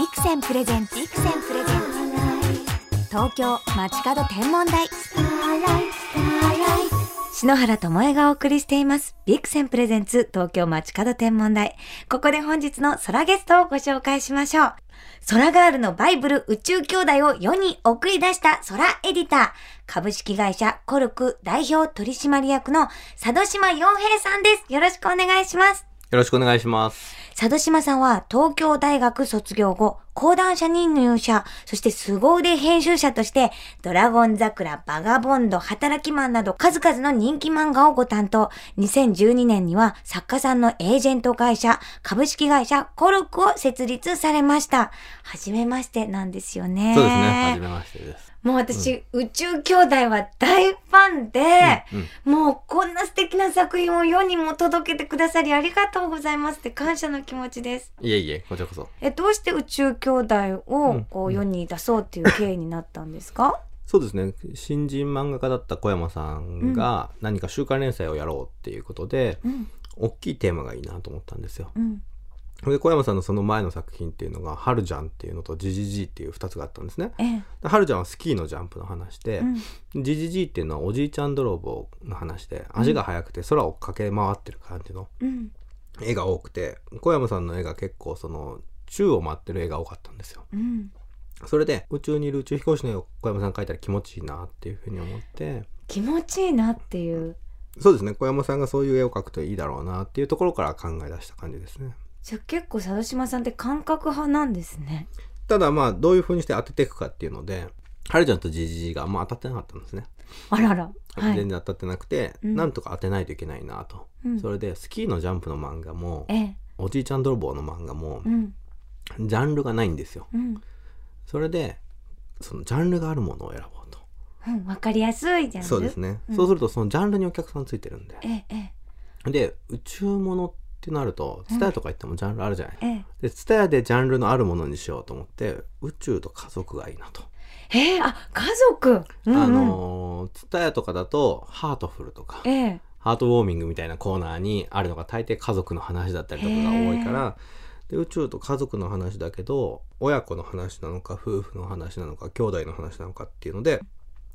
ビクセンプレゼンツビクセンプレゼンツ。東京街角天文台。篠原智恵がお送りしています。ビクセンプレゼンツ東京街角天文台。ここで本日の空ゲストをご紹介しましょう。空ガールのバイブル宇宙兄弟を世に送り出した空エディター。株式会社コルク代表取締役の佐渡島洋平さんです。よろしくお願いします。よろしくお願いします。佐渡島さんは東京大学卒業後、講談社に入社、そして凄腕編集者として、ドラゴン桜、バガボンド、働きマンなど数々の人気漫画をご担当。2012年には作家さんのエージェント会社、株式会社コルクを設立されました。はじめましてなんですよね。そうですね。はじめましてです。もう私、宇宙兄弟は大ファンで、うんもうこんな素敵な作品を世にも届けてくださりありがとうございますって感謝の気持ちです。いえいえ、こちらこそ。え、どうして宇宙兄弟をこう世に出そうっていう経緯になったんですか、そうですね。新人漫画家だった小山さんが何か週刊連載をやろうっていうことで、うん、大きいテーマがいいなと思ったんですよ。うん、で、小山さんのその前の作品っていうのが、春ジャンっていうのとジジジっていう2つがあったんですね。ええ、で春ジャンはスキーのジャンプの話でう、ん、ジジジっていうのはおじいちゃん泥棒の話で、足が速くて空を駆け回ってる感じのうん、絵が多くて、小山さんの絵が結構その、宙を舞ってる絵が多かったんですよ。うん。それで宇宙にいる宇宙飛行士の絵を小山さん描いたら気持ちいいなっていうふうに思って気持ちいいなっていう。そうですね小山さんがそういう絵を描くといいだろうなっていうところから考え出した感じですねじゃあ結構佐渡島さんって感覚派なんですね。ただまあどういうふうにして当てていくかっていうのではるちゃんとじじじがあんま当たってなかったんですね、あらら。はい。全然当たってなくて、うん。なんとか当てないといけないなと、うん。それでスキーのジャンプの漫画もええ、おじいちゃん泥棒の漫画もうん、ジャンルがないんですよ。うん、それでそのジャンルがあるものを選ぼうと。うん、わかりやすいじゃん。そうですね、うん。そうするとそのジャンルにお客さんついてるんで。ええ、ええ、で宇宙ものってなるとうん TSUTAYA とか言ってもジャンルあるじゃない、ええ。で TSUTAYA でジャンルのあるものにしようと思って宇宙と家族がいいなと、ええ、あ、家族。うん、うん、あのー TSUTAYA とかだとハートフルとかええ、ハートウォーミングみたいなコーナーにあるのが大抵家族の話だったりとかが多いからで宇宙と家族の話だけど親子の話なのか夫婦の話なのか兄弟の話なのかっていうので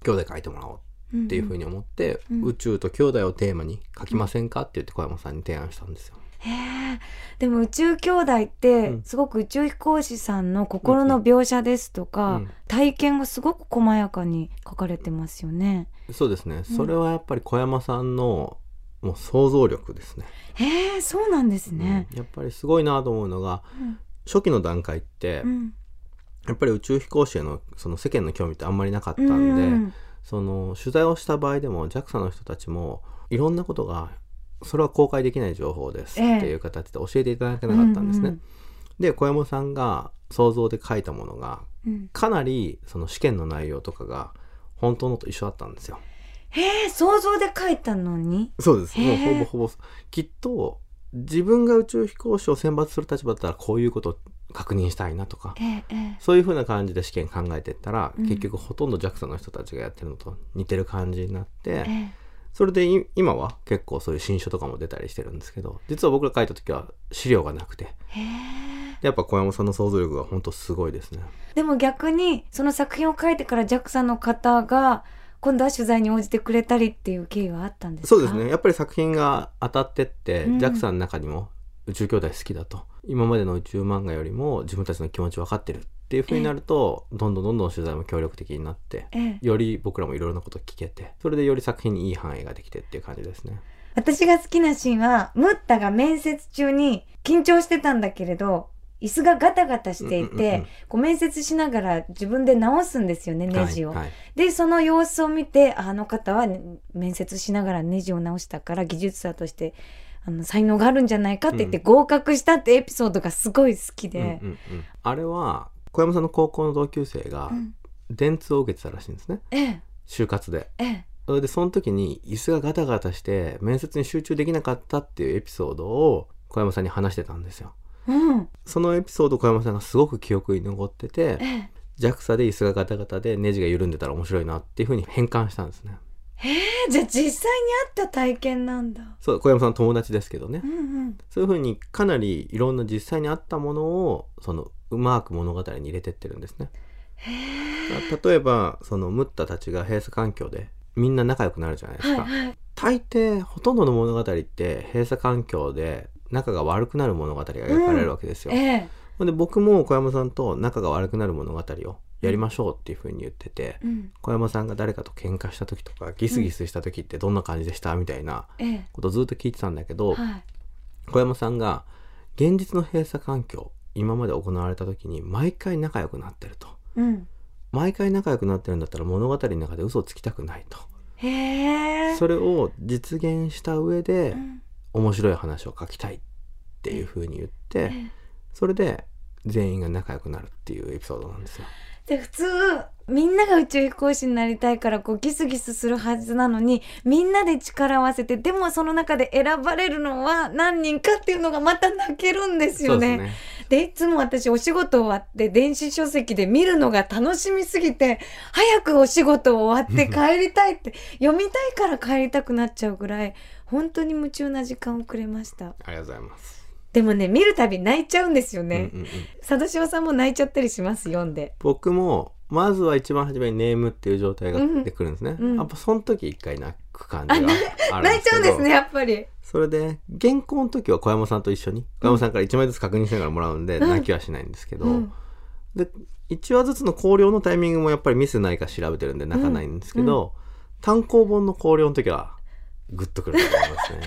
兄弟書いてもらおうっていうふうに。に思って、うん宇宙と兄弟をテーマに書きませんかって言って小山さんに提案したんですよ。へえ。でも宇宙兄弟ってうんすごく宇宙飛行士さんの心の描写ですとか、うん体験がすごく細やかに書かれてますよね。そうですね。それはやっぱり小山さんのもう想像力ですね。へえ、そうなんですね。うんやっぱりすごいなと思うのが、うん初期の段階って、うん。やっぱり宇宙飛行士へのその世間の興味ってあんまりなかったんで、うんその取材をした場合でも JAXA の人たちもいろんなことがそれは公開できない情報ですええっていう形で教えていただけなかったんですね。うんで小山さんが想像で書いたものがうんかなりその試験の内容とかが本当のと一緒だったんですよ。へえ、想像で書いたのに？そうです。もうほぼほぼきっと自分が宇宙飛行士を選抜する立場だったらこういうことを確認したいなとか。そういう風な感じで試験考えていったら、うん結局ほとんど JAXA の人たちがやってるのと似てる感じになって、えそれでい今は結構そういう新書とかも出たりしてるんですけど実は僕が書いた時は資料がなくて。やっぱ小山さんの想像力が本当すごいですね。でも逆にその作品を書いてから JAXA の方が今度は取材に応じてくれたりっていう経緯はあったんですか？そうですねやっぱり作品が当たってって、うん JAXA の中にも宇宙兄弟好きだと今までの宇宙漫画よりも自分たちの気持ち分かってるっていう風になると、どんどんどんどん取材も協力的になってええ、より僕らもいろいろなこと聞けてそれでより作品にいい反映ができてっていう感じですね。私が好きなシーンはムッタが面接中に緊張してたんだけれど椅子がガタガタしていて、こう面接しながら自分で直すんですよねネジを。はいはいでその様子を見てああの方は面接しながらネジを直したから技術者としてあの才能があるんじゃないかって言ってうん合格したってエピソードがすごい好きで。うんうんうんあれは小山さんの高校の同級生がうん電通を受けてたらしいんですねええ就活で。ええそれでその時に椅子がガタガタして面接に集中できなかったっていうエピソードを小山さんに話してたんですよ。うんそのエピソード小山さんがすごく記憶に残っててええ JAXA で椅子がガタガタでネジが緩んでたら面白いなっていうふうに変換したんですね。えじゃあ実際にあった体験なんだ。そう小山さんの友達ですけどねうんうんそういうふうにかなりいろんな実際にあったものをそのうまく物語に入れてってるんですね。例えばそのムッタたちが閉鎖環境でみんな仲良くなるじゃないですか。はいはい。大抵ほとんどの物語って閉鎖環境で仲が悪くなる物語が描かれるわけですよ。ええ。ほんで僕も小山さんと仲が悪くなる物語をやりましょうっていうふうに言ってて、うん。小山さんが誰かと喧嘩した時とかギスギスした時ってどんな感じでした？みたいなええ。ことをずっと聞いてたんだけど、はい。小山さんが現実の閉鎖環境今まで行われた時に毎回仲良くなってるとうん。毎回仲良くなってるんだったら物語の中で嘘をつきたくないと。それを実現した上でうん面白い話を書きたいっていう風に言ってええそれで全員が仲良くなるっていうエピソードなんですよ。で普通みんなが宇宙飛行士になりたいからこうギスギスするはずなのにみんなで力を合わせてでもその中で選ばれるのは何人かっていうのがまた泣けるんですよね。でいつも私お仕事終わって電子書籍で見るのが楽しみすぎて早くお仕事終わって 帰りたいって読みたいから帰りたくなっちゃうぐらい本当に夢中な時間をくれました。ありがとうございます。でもね見るたび泣いちゃうんですよね。うんうんうん佐渡島さんも泣いちゃったりします？読んで。僕もまずは一番初めにネームっていう状態が出てくるんですね。うんやっぱその時一回泣く感じがあるんですけど。泣いちゃうんですねやっぱり。それで原稿の時は小山さんと一緒に小山さんから1枚ずつ確認しながらもらうんで、うん泣きはしないんですけど、うんで1話ずつの考慮のタイミングもやっぱりミスないか調べてるんで泣かないんですけど、単行本の考慮の時はグッとくると思いますね。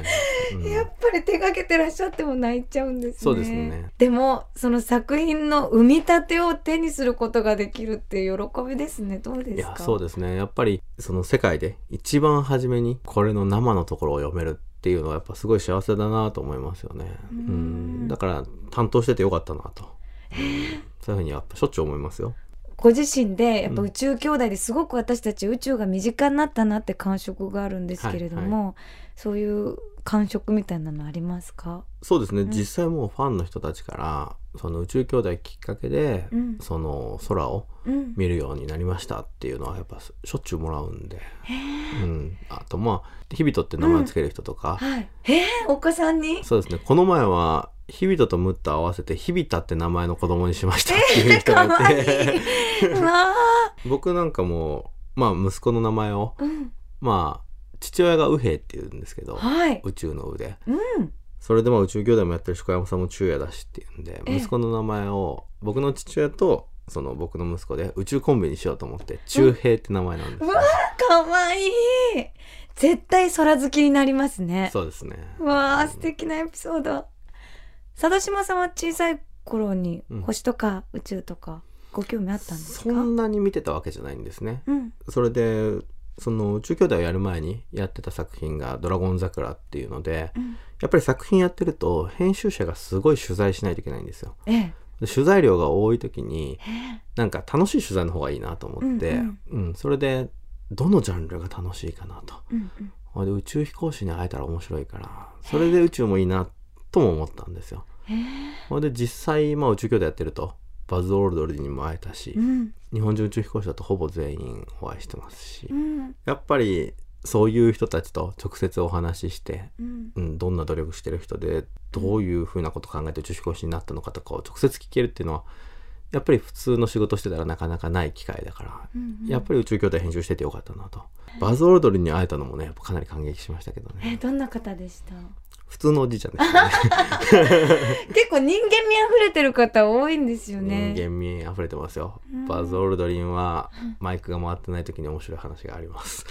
うん やっぱり手がけてらっしゃっても泣いちゃうんですね。そうですね。でもその作品の生み立てを手にすることができるって喜びですね。どうですか？いやそうですねやっぱりその世界で一番初めにこれの生のところを読めるっていうのはやっぱすごい幸せだなと思いますよね。ううんんだから担当しててよかったなと、うんそういうふうにやっぱしょっちゅう思いますよ。ご自身でやっぱ宇宙兄弟ですごく私たち宇宙が身近になったなって感触があるんですけれども、そういう感触みたいなのありますか？そうですね、ん。実際もうファンの人たちからその宇宙兄弟きっかけで、うん。その空をうん。見るようになりましたっていうのはやっぱしょっちゅうもらうんで、うん、あとまあ「日々と」って名前をつける人とか、はい。えー、お子さんに？そうですね。この前は「日々と」と「ムッと合わせて「日々た」って名前の子供にしましたっていう人がいて、僕なんかもまあ息子の名前をーうん。まあ父親が右兵って言うんですけどはい。宇宙の宇でうん。それでまあ宇宙兄弟もやってるし小山さんも昼夜だしっていうんでええ息子の名前を僕の父親とその僕の息子で宇宙コンビにしようと思って中平って名前なんですよ、うわかわいい。絶対空好きになりますね。そうですねうわあ素敵なエピソード。佐渡島さんは小さい頃にうん星とか宇宙とかご興味あったんですか？そんなに見てたわけじゃないんですねうん。それでその宇宙兄弟をやる前にやってた作品が「ドラゴン桜」っていうのでうん。やっぱり作品やってると編集者がすごい取材しないといけないんですよええ。で取材量が多い時にえなんか楽しい取材の方がいいなと思って、うんうんそれでどのジャンルが楽しいかなとえ。うんうん。宇宙飛行士に会えたら面白いからそれで宇宙もいいなとも思ったんですよええ。ほいで実際、まあ、宇宙兄弟やってるとバズ・オールドリーにも会えたし、うん。日本人宇宙飛行士だとほぼ全員お会いしてますし、うん。やっぱりそういう人たちと直接お話しして、うん。うん、どんな努力してる人でどういうふうなこと考えて宇宙飛行士になったのかとかを直接聞けるっていうのはやっぱり普通の仕事してたらなかなかない機会だから、うんやっぱり宇宙兄弟編集しててよかったなと。バズ・オールドリーに会えたのもねやっぱかなり感激しましたけどえねどんな方でした？普通のおじいちゃんですよね 結構人間味あふれてる方多いんですよね。人間味あふれてますよ、うんバズ・オールドリンはマイクが回ってない時に面白い話があります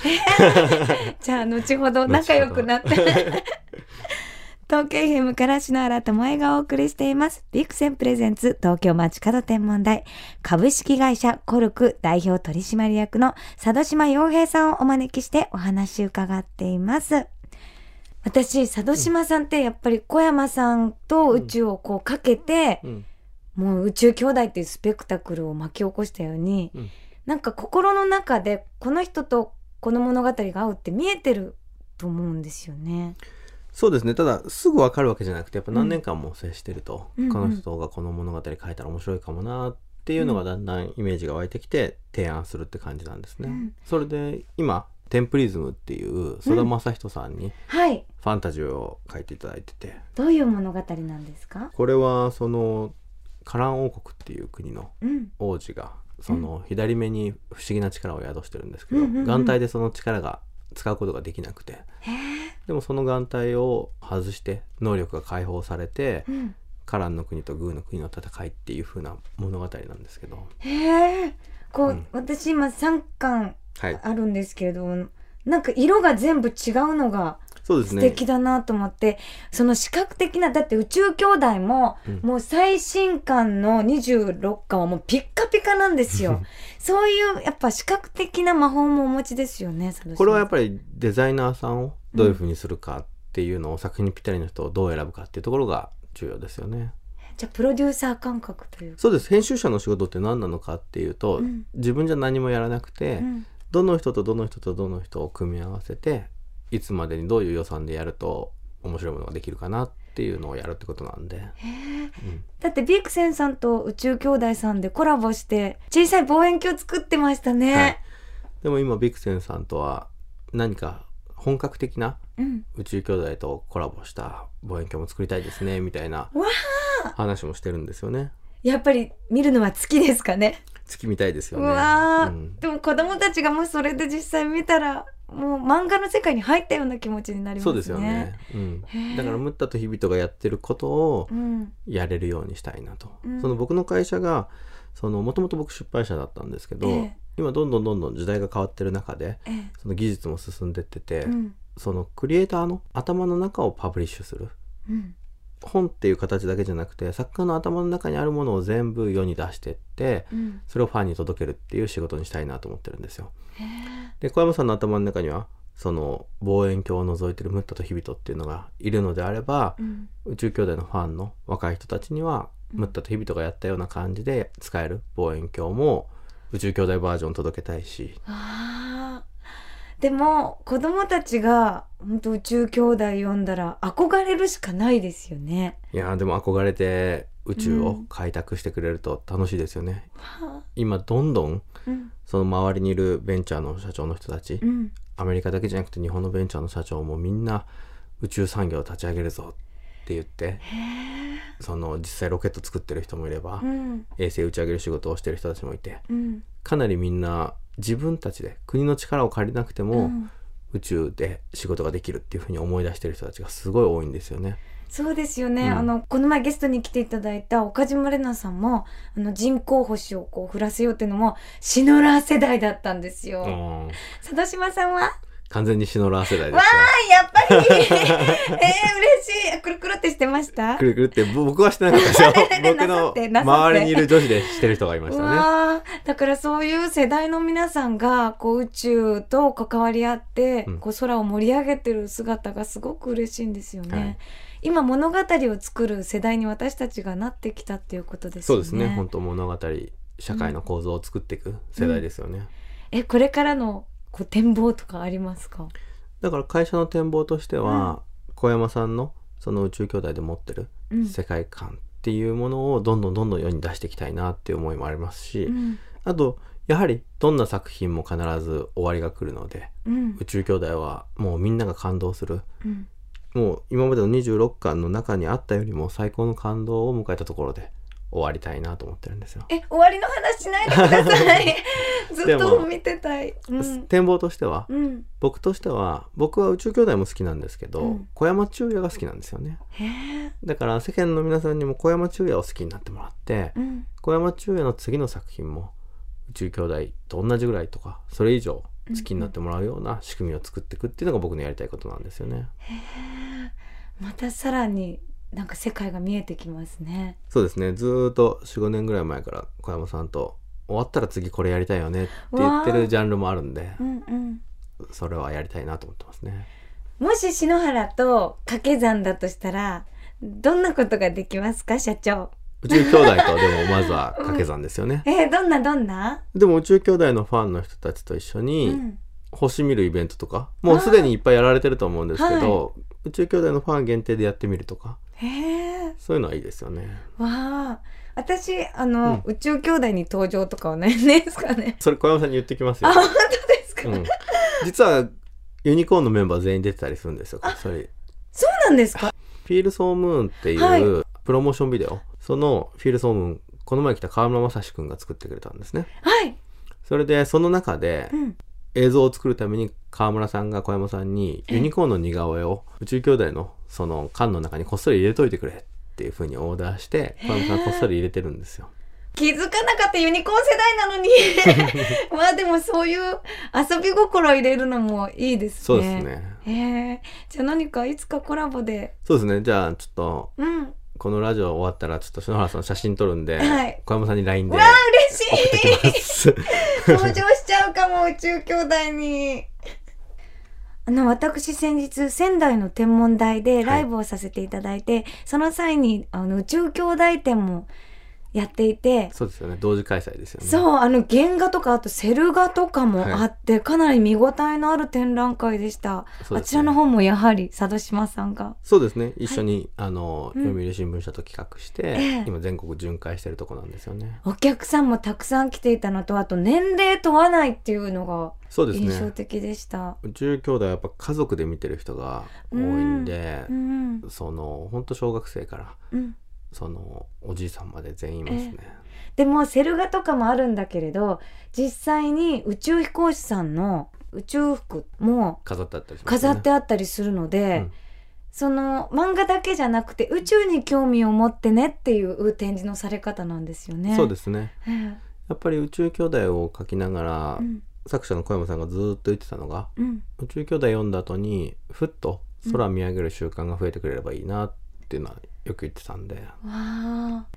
じゃあ後ほど仲良くなって。東京 FM から篠原智恵がお送りしています。ビクセンプレゼンツ東京街角天文台株式会社コルク代表取締役の佐渡島洋平さんをお招きしてお話伺っています。私、佐渡島さんってやっぱり小山さんと宇宙をこうかけて、うん。もう宇宙兄弟っていうスペクタクルを巻き起こしたように、うん。なんか心の中でこの人とこの物語が合うって見えてると思うんですよね。そうですね。ただすぐ分かるわけじゃなくてやっぱ何年間も接してると、うんこの人がこの物語書いたら面白いかもなっていうのがだんだんイメージが湧いてきて提案するって感じなんですね。うん。それで今テンプリズムっていう曽田正人さんにはい。ファンタジーを書いていただいてて、どういう物語なんですか？これはそのカラン王国っていう国のうん。王子がその左目に不思議な力を宿してるんですけど、うんうんうん。眼帯でその力が使うことができなくて。へえでもその眼帯を外して能力が解放されてうん。カランの国とグーの国の戦いっていう風な物語なんですけど。へえこう、うん。私今3巻はいあるんですけれどもなんか色が全部違うのが素そうですね。敵だなと思って、その視覚的なだって宇宙兄弟も、うん。もう最新刊の26巻はもうピッカピカなんですよ。そういうやっぱ視覚的な魔法もお持ちですよねこれはやっぱりデザイナーさんをどういう風にするかっていうのを作品にぴったりの人をどう選ぶかっていうところが重要ですよね。じゃあプロデューサー感覚というか。そうです。編集者の仕事って何なのかっていうと、うん。自分じゃ何もやらなくて、うんどの人とどの人とどの人を組み合わせていつまでにどういう予算でやると面白いものができるかなっていうのをやるってことなんで、うん。だってビクセンさんと宇宙兄弟さんでコラボして小さい望遠鏡作ってましたね、はい。でも今ビクセンさんとは何か本格的なうん。宇宙兄弟とコラボした望遠鏡も作りたいですねみたいなわ話もしてるんですよねやっぱり見るのは月ですかね？月みたいですようね。わー、うん。でも子供たちがもしそれで実際見たらもう漫画の世界に入ったような気持ちになりますね。そうですよね、うん。だからムッタとヒビトがやってることをうん。やれるようにしたいなと、うん。その僕の会社がそのもともと僕出版社だったんですけど、ええ。今どんどんどんどん時代が変わってる中でええ。その技術も進んでってて、うん。そのクリエイターの頭の中をパブリッシュする。うん本っていう形だけじゃなくて作家の頭の中にあるものを全部世に出してってうん。それをファンに届けるっていう仕事にしたいなと思ってるんですよ。で小山さんの頭の中にはその望遠鏡を覗いてるムッタとヒビトっていうのがいるのであれば、うん。宇宙兄弟のファンの若い人たちには、うん。ムッタとヒビトがやったような感じで使える望遠鏡も宇宙兄弟バージョン届けたいし。あーでも子供たちが本当宇宙兄弟読んだら憧れるしかないですよね。いやーでも憧れて宇宙を開拓してくれると楽しいですよね、はあ。今どんどんうん。その周りにいるベンチャーの社長の人たち、うん。アメリカだけじゃなくて日本のベンチャーの社長もみんな宇宙産業を立ち上げるぞって言ってへその実際ロケット作ってる人もいれば、えうん。衛星打ち上げる仕事をしてる人たちもいてうん。かなりみんな自分たちで国の力を借りなくても、うん。宇宙で仕事ができるっていうふうに思い出してる人たちがすごい多いんですよね。そうですよね、うん。あのこの前ゲストに来ていただいた岡島玲奈さんもあの人工星をこう降らせようっていうのもシノラー世代だったんですよ。うん。佐渡島さんは？完全にシノラー世代ですわよ。あやっぱりえー、嬉しいくるくるってしてました？くるくるってぼ僕はしてなかったですよ ね。僕の周りにいる女子でしてる人がいましたね。だからそういう世代の皆さんがこう宇宙と関わり合って、うんこう空を盛り上げてる姿がすごく嬉しいんですよね。はい今物語を作る世代に私たちがなってきたっていうことですよね。そうですね。本当物語社会の構造を作っていく世代ですよね。えこれからのこう展望とかありますか？だから会社の展望としては、小山さんのその宇宙兄弟で持ってるうん。世界観っていうものをどんどんどんどん世に出していきたいなっていう思いもありますし、うん。あとやはりどんな作品も必ず終わりが来るのでうん。宇宙兄弟はもうみんなが感動する。うん。もう今までの26巻の中にあったよりも最高の感動を迎えたところで終わりたいなと思ってるんですよ。え終わりの話しないでください。ずっでとも見てたい。うん展望としてはうん僕としては僕は宇宙兄弟も好きなんですけど、うん小山中也が好きなんですよね。だから世間の皆さんにも小山中也を好きになってもらって、うん小山中也の次の作品も宇宙兄弟と同じぐらいとかそれ以上好きになってもらうような仕組みを作っていくっていうのが僕のやりたいことなんですよね。またさらになんか世界が見えてきますね。そうですねずーっと45年ぐらい前から小山さんと終わったら次これやりたいよねって言ってるジャンルもあるんでうんうん。それはやりたいなと思ってますね。もし篠原と掛け算だとしたらどんなことができますか社長？宇宙兄弟とでもまずは掛け算ですよね。えー、どんなどんな？でも宇宙兄弟のファンの人たちと一緒うにん。星見るイベントとかもうすでにいっぱいやられてると思うんですけはど、宇宙兄弟のファン限定でやってみるとかへえ。そういうのはいいですよね。わあ。私あの、うん宇宙兄弟に登場とかはないですかね。それ小山さんに言ってきますよあ。本当ですか？うん、実はユニコーンのメンバー全員出てたりするんですよ。それそうなんですか？フィール・ソー・ムーンっていう、はいプロモーションビデオそのフィールソームンこの前来た河村正史くんが作ってくれたんですねはい。それでその中でうん。映像を作るために河村さんが小山さんにユニコーンの似顔絵を宇宙兄弟のその缶の中にこっそり入れといてくれっていう風にオーダーして小山さんこっそり入れてるんですよ気づかなかったユニコーン世代なのに。まあでもそういう遊び心入れるのもいいですね。そうです。ねへえ。じゃあ何かいつかコラボで。そうですねじゃあちょっとうん。このラジオ終わったらちょっと篠原さん写真撮るんで、はい小山さんに LINE でわあ、嬉しい登場しうかも、宇宙兄弟に。あの、私先日、仙台の天文台でライブをさせていただいて、その際に、あの、宇宙兄弟展もやっていて、そうですよね。同時開催ですよね。そう、あの、原画とか、あとセル画とかもあって、かなり見応えのある展覧会でした。ね。あちらの方もやはり、佐渡島さんが。そうですね。一緒に、あのうん。読売新聞社と企画して、ええ。今全国巡回してるとこなんですよね。お客さんもたくさん来ていたのと、あと年齢問わないっていうのがそうです印象ね的でした。宇宙兄弟はやっぱ家族で見てる人が多いんでう、ん。その本当小学生からうん。そのおじいさんまで全員いますね、でもセル画とかもあるんだけれど実際に宇宙飛行士さんの宇宙服も飾ってあったりね。飾ってあったりするので、うん。その漫画だけじゃなくて宇宙に興味を持ってねっていう展示のされ方なんですよね。そうですね。ええ。やっぱり宇宙兄弟を描きながら、うん。作者の小山さんがずーっと言ってたのがうん。宇宙兄弟読んだ後にふっと空見上げる習慣が増えてくれればいいなっていうのはよく言ってたんで、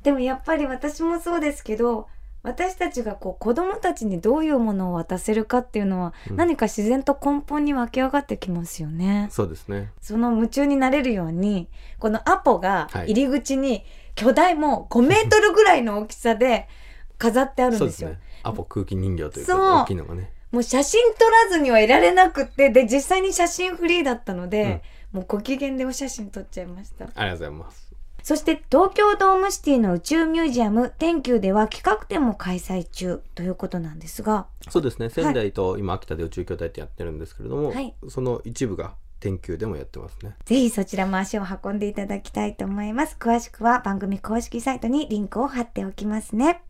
でもやっぱり私もそうですけど私たちがこう子供たちにどういうものを渡せるかっていうのは、うん。何か自然と根本に湧き上がってきますよね。そうですね。その夢中になれるようにこのアポがはい。入り口に巨大もう5メートルぐらいの大きさで 飾ってあるんでよ。そうですすね。アポ空気人形というか大きいのがね。もう写真撮らずにはいられなくってで実際に写真フリーだったので、もうご機嫌でお写真撮っちゃいました。ありがとうございますそして東京ドームシティの宇宙ミュージアム天宮では企画展も開催中ということなんですが、そうですね。仙台と今秋田で宇宙兄弟ってやってるんですけれども、はい。その一部が天宮でもやってますね。ぜひそちらも足を運んでいただきたいと思います。詳しくは番組公式サイトにリンクを貼っておきますね。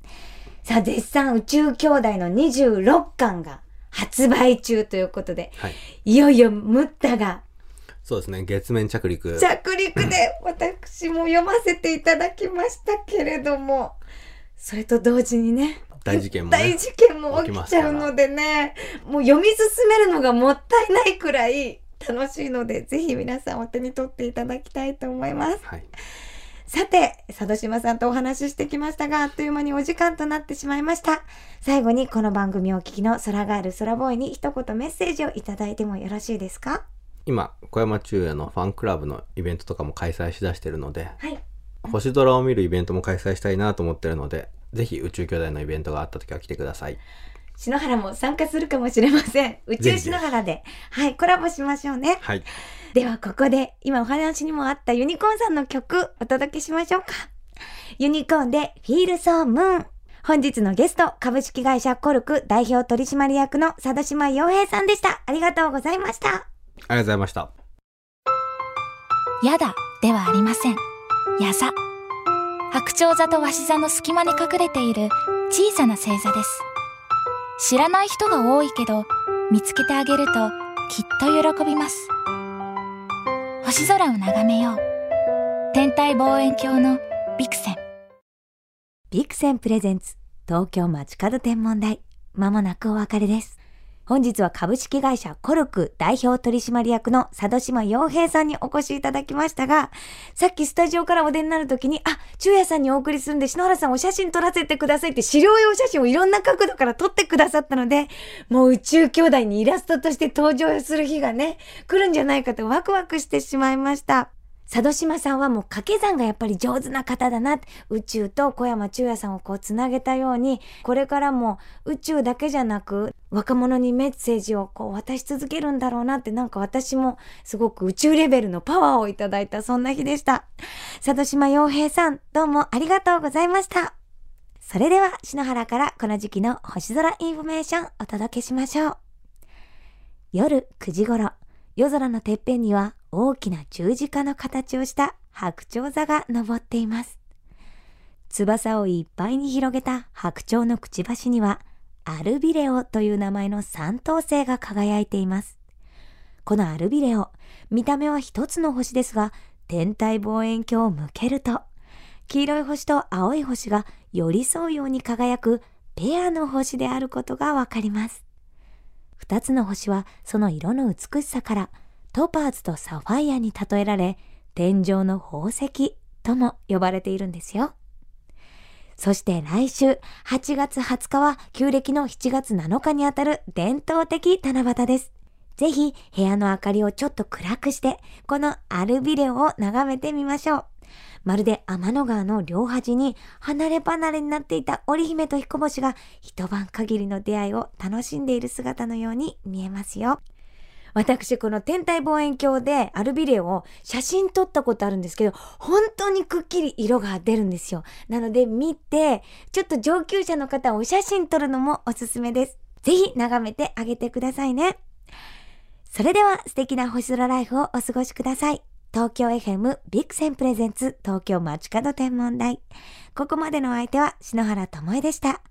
さあ、絶賛宇宙兄弟の26巻が発売中ということで、はい。いよいよムッタがそうですね月面着陸着陸で私も読ませていただきましたけれども、それと同時にね、大事件もね大事件も起きちゃうのでね、もう読み進めるのがもったいないくらい楽しいので、ぜひ皆さんお手に取っていただきたいと思います。はいさて、佐渡島さんとお話ししてきましたが、あっという間にお時間となってしまいました。最後にこの番組をお聞きの空ガール空ボーイに一言メッセージをいただいてもよろしいですか？今小山中也のファンクラブのイベントとかも開催しだしてるのではい。星空を見るイベントも開催したいなと思ってるのでぜひ宇宙兄弟のイベントがあった時は来てください篠原も参加するかもしれません。宇宙篠原で。はい、コラボしましょうね。はいではここで今お話にもあったユニコーンさんの曲お届けしましょうか。ユニコーンで Feel So Moon。本日のゲスト、株式会社コルク代表取締役の佐渡島洋平さんでした。ありがとうございました。ありがとうございましたやだではありません。やざ。白鳥座と鷲座の隙間に隠れている小さな星座です。知らない人が多いけど、見つけてあげるときっと喜びます。星空を眺めよう。天体望遠鏡のビクセン。ビクセンプレゼンツ東京街角天文台。まもなくお別れです。本日は株式会社コルク代表取締役の佐渡島洋平さんにお越しいただきましたが、さっきスタジオからお出になるときに、あ、中也さんにお送りするんで篠原さんお写真撮らせてくださいって資料用写真をいろんな角度から撮ってくださったので、もう宇宙兄弟にイラストとして登場する日がね、来るんじゃないかとワクワクしてしまいました。佐渡島さんはもう掛け算がやっぱり上手な方だな。宇宙と小山中也さんをこうつなげたように、これからも宇宙だけじゃなく、若者にメッセージをこう渡し続けるんだろうなって、なんか私もすごく宇宙レベルのパワーをいただいたそんな日でした。佐渡島庸平さん、どうもありがとうございました。それでは、篠原からこの時期の星空インフォメーションお届けしましょう。夜9時頃、夜空のてっぺんには大きな十字架の形をした白鳥座が昇っています。翼をいっぱいに広げた白鳥のくちばしには、アルビレオという名前の三等星が輝いています。このアルビレオ、見た目は一つの星ですが、天体望遠鏡を向けると、黄色い星と青い星が寄り添うように輝くペアの星であることがわかります。二つの星はその色の美しさからトパーズとサファイアに例えられ、天井の宝石とも呼ばれているんですよ。そして来週8月20日は旧暦の7月7日にあたる伝統的七夕です。ぜひ部屋の明かりをちょっと暗くして、このアルビレオを眺めてみましょう。まるで天の川の両端に離れ離れになっていた織姫と彦星が一晩限りの出会いを楽しんでいる姿のように見えますよ。私、この天体望遠鏡でアルビレオを写真撮ったことあるんですけど、本当にくっきり色が出るんですよ。なので見て、ちょっと上級者の方お写真撮るのもおすすめです。ぜひ眺めてあげてくださいね。それでは素敵な星空ライフをお過ごしください。東京 FM ビクセンプレゼンツ東京街角天文台。ここまでのお相手は篠原智恵でした。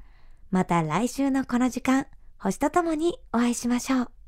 また来週のこの時間、星とともにお会いしましょう。